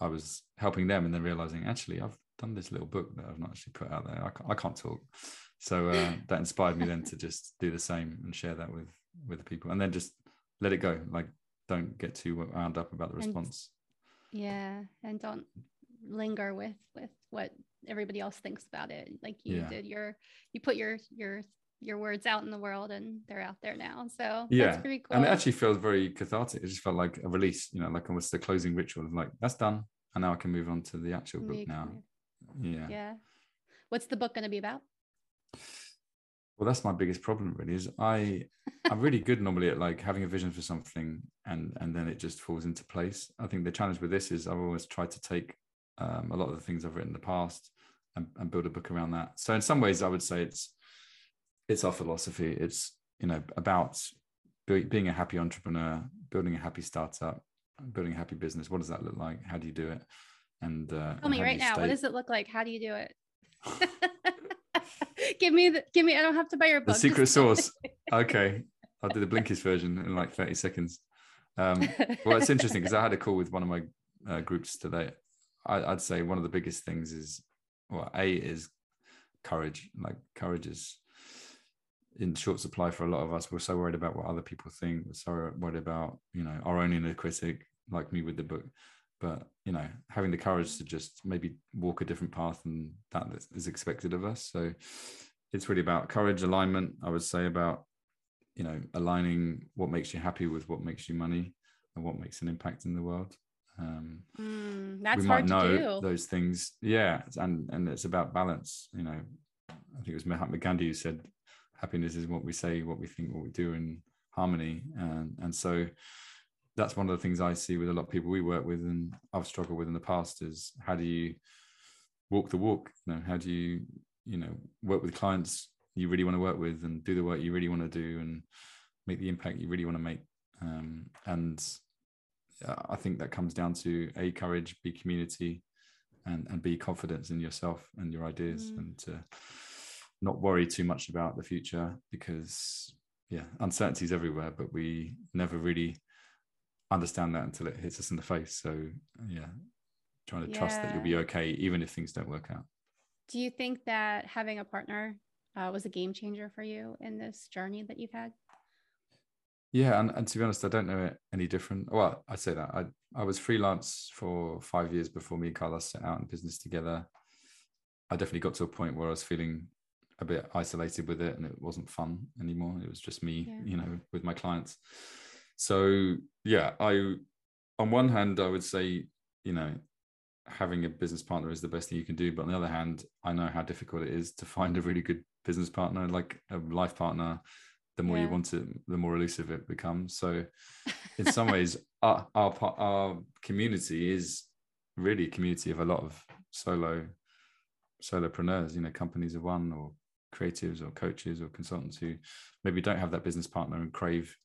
i was helping them and then realizing actually i've done this little book that i've not actually put out there. I can't, I can't talk. So uh, that inspired me then to just do the same and share that with with the people. And then just let it go like don't get too wound up about the And- response Yeah, and don't linger with with what everybody else thinks about it. Like you Yeah. did your you put your your your words out in the world and they're out there now. So Yeah, that's pretty cool. and it actually feels very cathartic it just felt like a release you know like almost the closing ritual of like that's done and now i can move on to the actual book now yeah Yeah. What's the book going to be about? Well, that's my biggest problem really is I I'm really good normally at like having a vision for something and and then it just falls into place. I think the challenge with this is I've always tried to take um, a lot of the things I've written in the past and, and build a book around that. So in some ways I would say it's it's our philosophy. It's you know about being a happy entrepreneur, building a happy startup, building a happy business. What does that look like? How do you do it? And uh, tell me right now, stay... what does it look like? How do you do it? give me the give me. I don't have to buy your book. The secret sauce. okay, I'll do the Blinkist version in like thirty seconds. Um, well, it's interesting because I had a call with one of my uh, groups today. I, I'd say one of the biggest things is, well, a is courage. Like courage is in short supply for a lot of us. We're so worried about what other people think. We're so worried about you know our own inner critic, like me with the book. But you know, having the courage to just maybe walk a different path and that is expected of us. So it's really about courage, alignment. I would say about you know aligning what makes you happy with what makes you money and what makes an impact in the world. Um, mm, that's we might know those things, yeah, and and it's about balance. You know, I think it was Mahatma Gandhi who said happiness is what we say, what we think, what we do in harmony. And, and so that's one of the things I see with a lot of people we work with and I've struggled with in the past is how do you walk the walk? You know, how do you, you know, work with clients you really want to work with and do the work you really want to do and make the impact you really want to make. Um, and I think that comes down to a courage, b community, and and be confidence in yourself and your ideas, mm. and to not worry too much about the future because yeah uncertainty is everywhere but we never really understand that until it hits us in the face. So yeah trying to yeah. trust that you'll be okay even if things don't work out. Do you think that having a partner uh, was a game changer for you in this journey that you've had? Yeah and, and to be honest i don't know it any different. Well i say that. I i was freelance for five years before me and carlos set out in business together. I definitely got to a point where i was feeling a bit isolated with it and it wasn't fun anymore. It was just me yeah. you know with my clients so yeah i on one hand i would say you know having a business partner is the best thing you can do. But on the other hand i know how difficult it is to find a really good business partner like a life partner. The more yeah. you want it the more elusive it becomes. So in some ways our, our our community is really a community of a lot of solo solopreneurs you know companies of one or creatives or coaches or consultants who maybe don't have that business partner and crave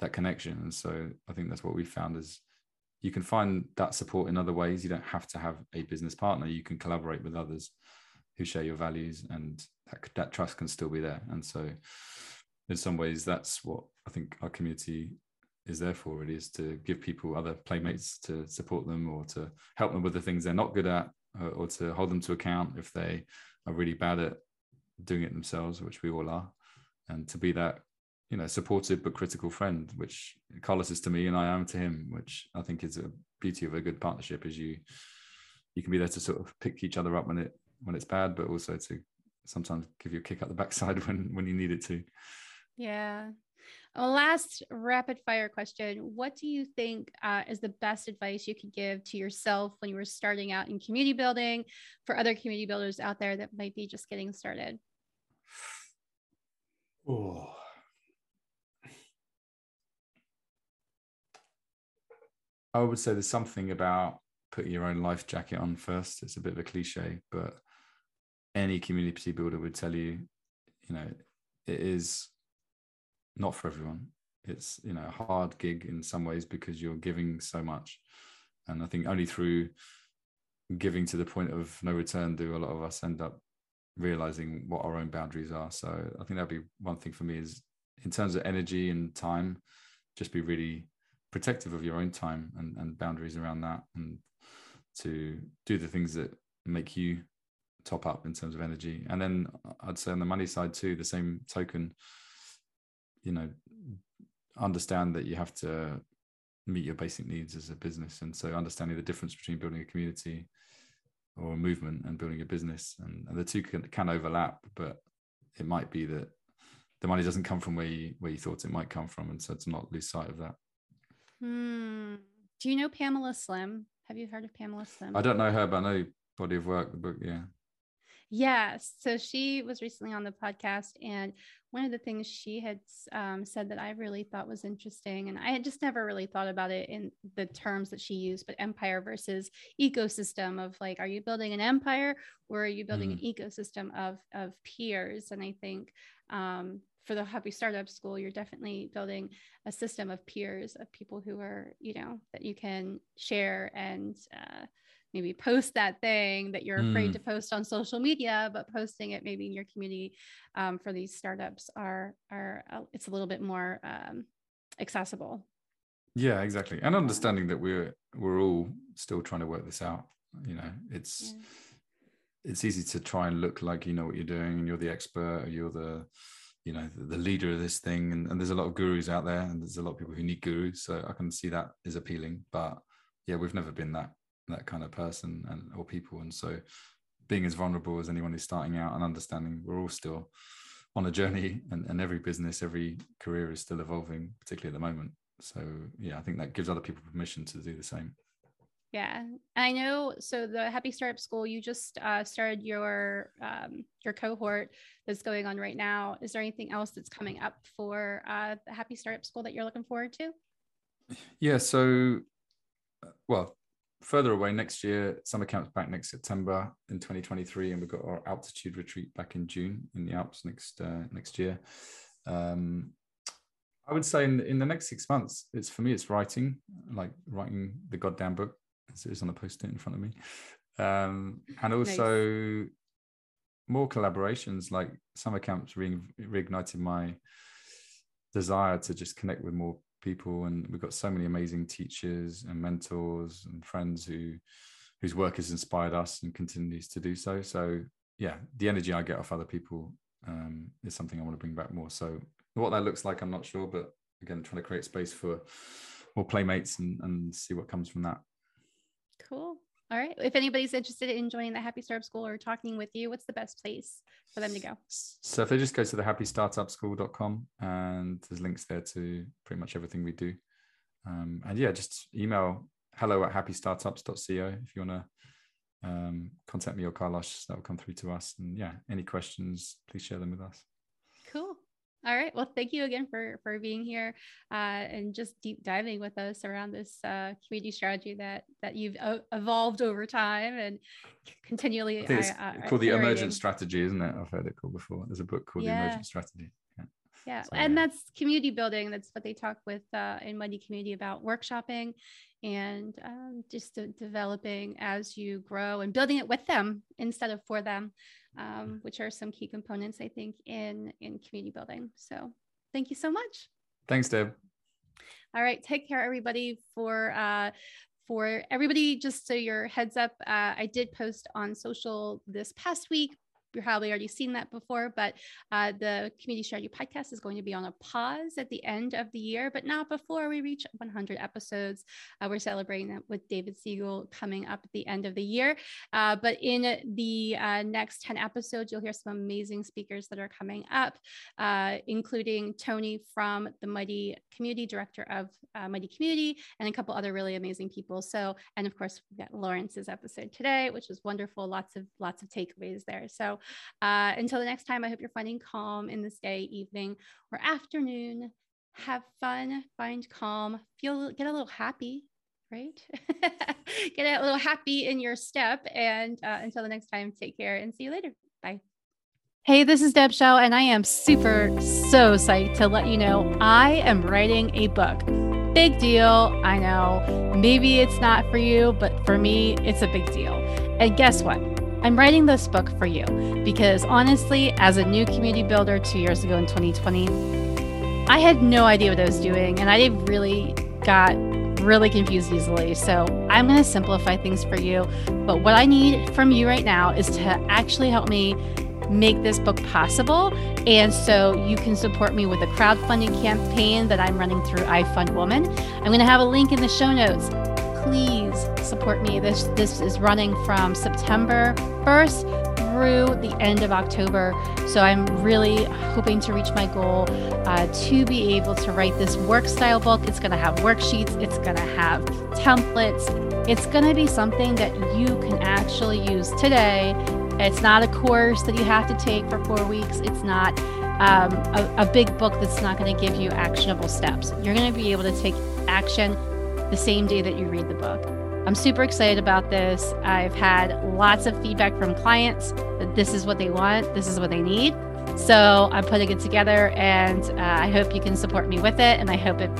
that connection. And so I think that's what we found is you can find that support in other ways. You don't have to have a business partner. You can collaborate with others who share your values and that, that trust can still be there. And so in some ways, that's what I think our community is there for really is to give people other playmates to support them or to help them with the things they're not good at or, or to hold them to account if they are really bad at doing it themselves, which we all are, and to be that you know supportive but critical friend, which Carlos is to me and I am to him, which I think is a beauty of a good partnership. Is you you can be there to sort of pick each other up when it when it's bad, but also to sometimes give you a kick up the backside when when you need it to. Yeah, a last rapid fire question. What do you think uh, is the best advice you could give to yourself when you were starting out in community building for other community builders out there that might be just getting started? Oh. I would say there's something about putting your own life jacket on first. It's a bit of a cliche, but any community builder would tell you, you know, it is not for everyone. It's you know a hard gig in some ways because you're giving so much, and I think only through giving to the point of no return do a lot of us end up realizing what our own boundaries are. So I think that'd be one thing for me is in terms of energy and time, just be really protective of your own time and, and boundaries around that and to do the things that make you top up in terms of energy. And then uh, I'd say on the money side too, the same token, you know understand that you have to meet your basic needs as a business. And so understanding the difference between building a community or a movement and building a business and, and the two can, can overlap but it might be that the money doesn't come from where you where you thought it might come from. And so to not lose sight of that hmm. do you know pamela slim have you heard of pamela slim i don't know her but i know body of work the book yeah Yes. So she was recently on the podcast, and one of the things she had um, said that I really thought was interesting, and I had just never really thought about it in the terms that she used, but empire versus ecosystem of like, are you building an empire or are you building mm. an ecosystem of of peers? And I think um, for the Happy Startup School, you're definitely building a system of peers of people who are, you know, that you can share and uh, maybe post that thing that you're afraid mm. to post on social media, but posting it maybe in your community um, for these startups are are uh, it's a little bit more um, accessible. Yeah, exactly, and understanding that we're we're all still trying to work this out. You know, it's. Yeah. It's easy to try and look like you know what you're doing and you're the expert or you're the you know the, the leader of this thing. And, and, there's a lot of gurus out there and there's a lot of people who need gurus. So i can see that is appealing. But yeah we've never been that that kind of person and or people. And so being as vulnerable as anyone who's starting out and understanding we're all still on a journey and, and every business every career is still evolving particularly at the moment. So yeah i think that gives other people permission to do the same yeah i know so the happy startup school you just uh, started your um, your cohort that's going on right now is there anything else that's coming up for uh, the happy startup school that you're looking forward to yeah so uh, well further away next year. Summer camp's back next September in 2023, and we've got our altitude retreat back in June in the Alps next uh, next year. Um, I would say in, in the next six months, it's for me, it's writing, like writing the goddamn book. As it is on the post-it in front of me, um, and also nice. more collaborations. Like summer camps re- reignited my desire to just connect with more people and we've got so many amazing teachers and mentors and friends who whose work has inspired us and continues to do so so yeah the energy i get off other people um, is something i want to bring back more so what that looks like i'm not sure but again trying to create space for more playmates and, and see what comes from that cool all right. If anybody's interested in joining the Happy Startup School or talking with you, what's the best place for them to go? So if they just go to the happystartupschool.com and there's links there to pretty much everything we do. Um, and yeah, just email hello at happystartups.co if you want to um, contact me or Carlos, that will come through to us. And yeah, any questions, please share them with us. All right. Well, thank you again for for being here uh, and just deep diving with us around this uh, community strategy that that you've uh, evolved over time and continually. I think it's uh, called the emergent strategy, isn't it? I've heard it called before. There's a book called yeah. the emergent strategy. Yeah. So, and yeah. that's community building. That's what they talk with uh, in Mighty Community about workshopping and um, just developing as you grow and building it with them instead of for them um, which are some key components I think in in community building. So thank you so much. Thanks, Deb. All right, take care, everybody. For uh, for everybody, just so your heads up, uh, I did post on social this past week you've probably already seen that before, but uh, the Community Strategy Podcast is going to be on a pause at the end of the year, but not before we reach 100 episodes. Uh, we're celebrating that with David Siegel coming up at the end of the year. Uh, but in the uh, next 10 episodes, you'll hear some amazing speakers that are coming up, uh, including Tony from the Mighty Community Director of uh, Mighty Community and a couple other really amazing people. So, and of course, we've got Laurence's episode today, which was wonderful. Lots of lots of takeaways there. So uh, until the next time, I hope you're finding calm in this day, evening, or afternoon. Have fun, find calm, feel get a little happy, right? get a little happy in your step. And uh, until the next time, take care and see you later. Bye. Hey, this is Deb Schell, and I am super, so psyched to let you know I am writing a book. Big deal, I know. Maybe it's not for you, but for me, it's a big deal. And guess what? I'm writing this book for you because honestly, as a new community builder two years ago in 2020, I had no idea what I was doing and I really got really confused easily. So I'm going to simplify things for you. But what I need from you right now is to actually help me make this book possible. And so you can support me with a crowdfunding campaign that I'm running through iFundWomen. I'm going to have a link in the show notes please support me. This this is running from September 1st through the end of October. So I'm really hoping to reach my goal uh, to be able to write this work style book. It's going to have worksheets. It's going to have templates. It's going to be something that you can actually use today It's not a course that you have to take for four weeks. It's not um, a, a big book that's not going to give you actionable steps. You're going to be able to take action the same day that you read the book. I'm super excited about this. I've had lots of feedback from clients that this is what they want, this is what they need. So I'm putting it together, and uh, I hope you can support me with it, and I hope it,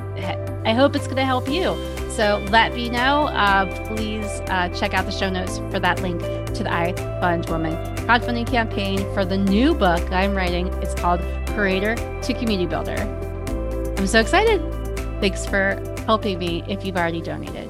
I hope it's going to help you. So let me know. Uh, please uh, check out the show notes for that link to the I Fund Woman crowdfunding campaign for the new book I'm writing. It's called Creator to Community Builder. I'm so excited. Thanks for helping me if you've already donated.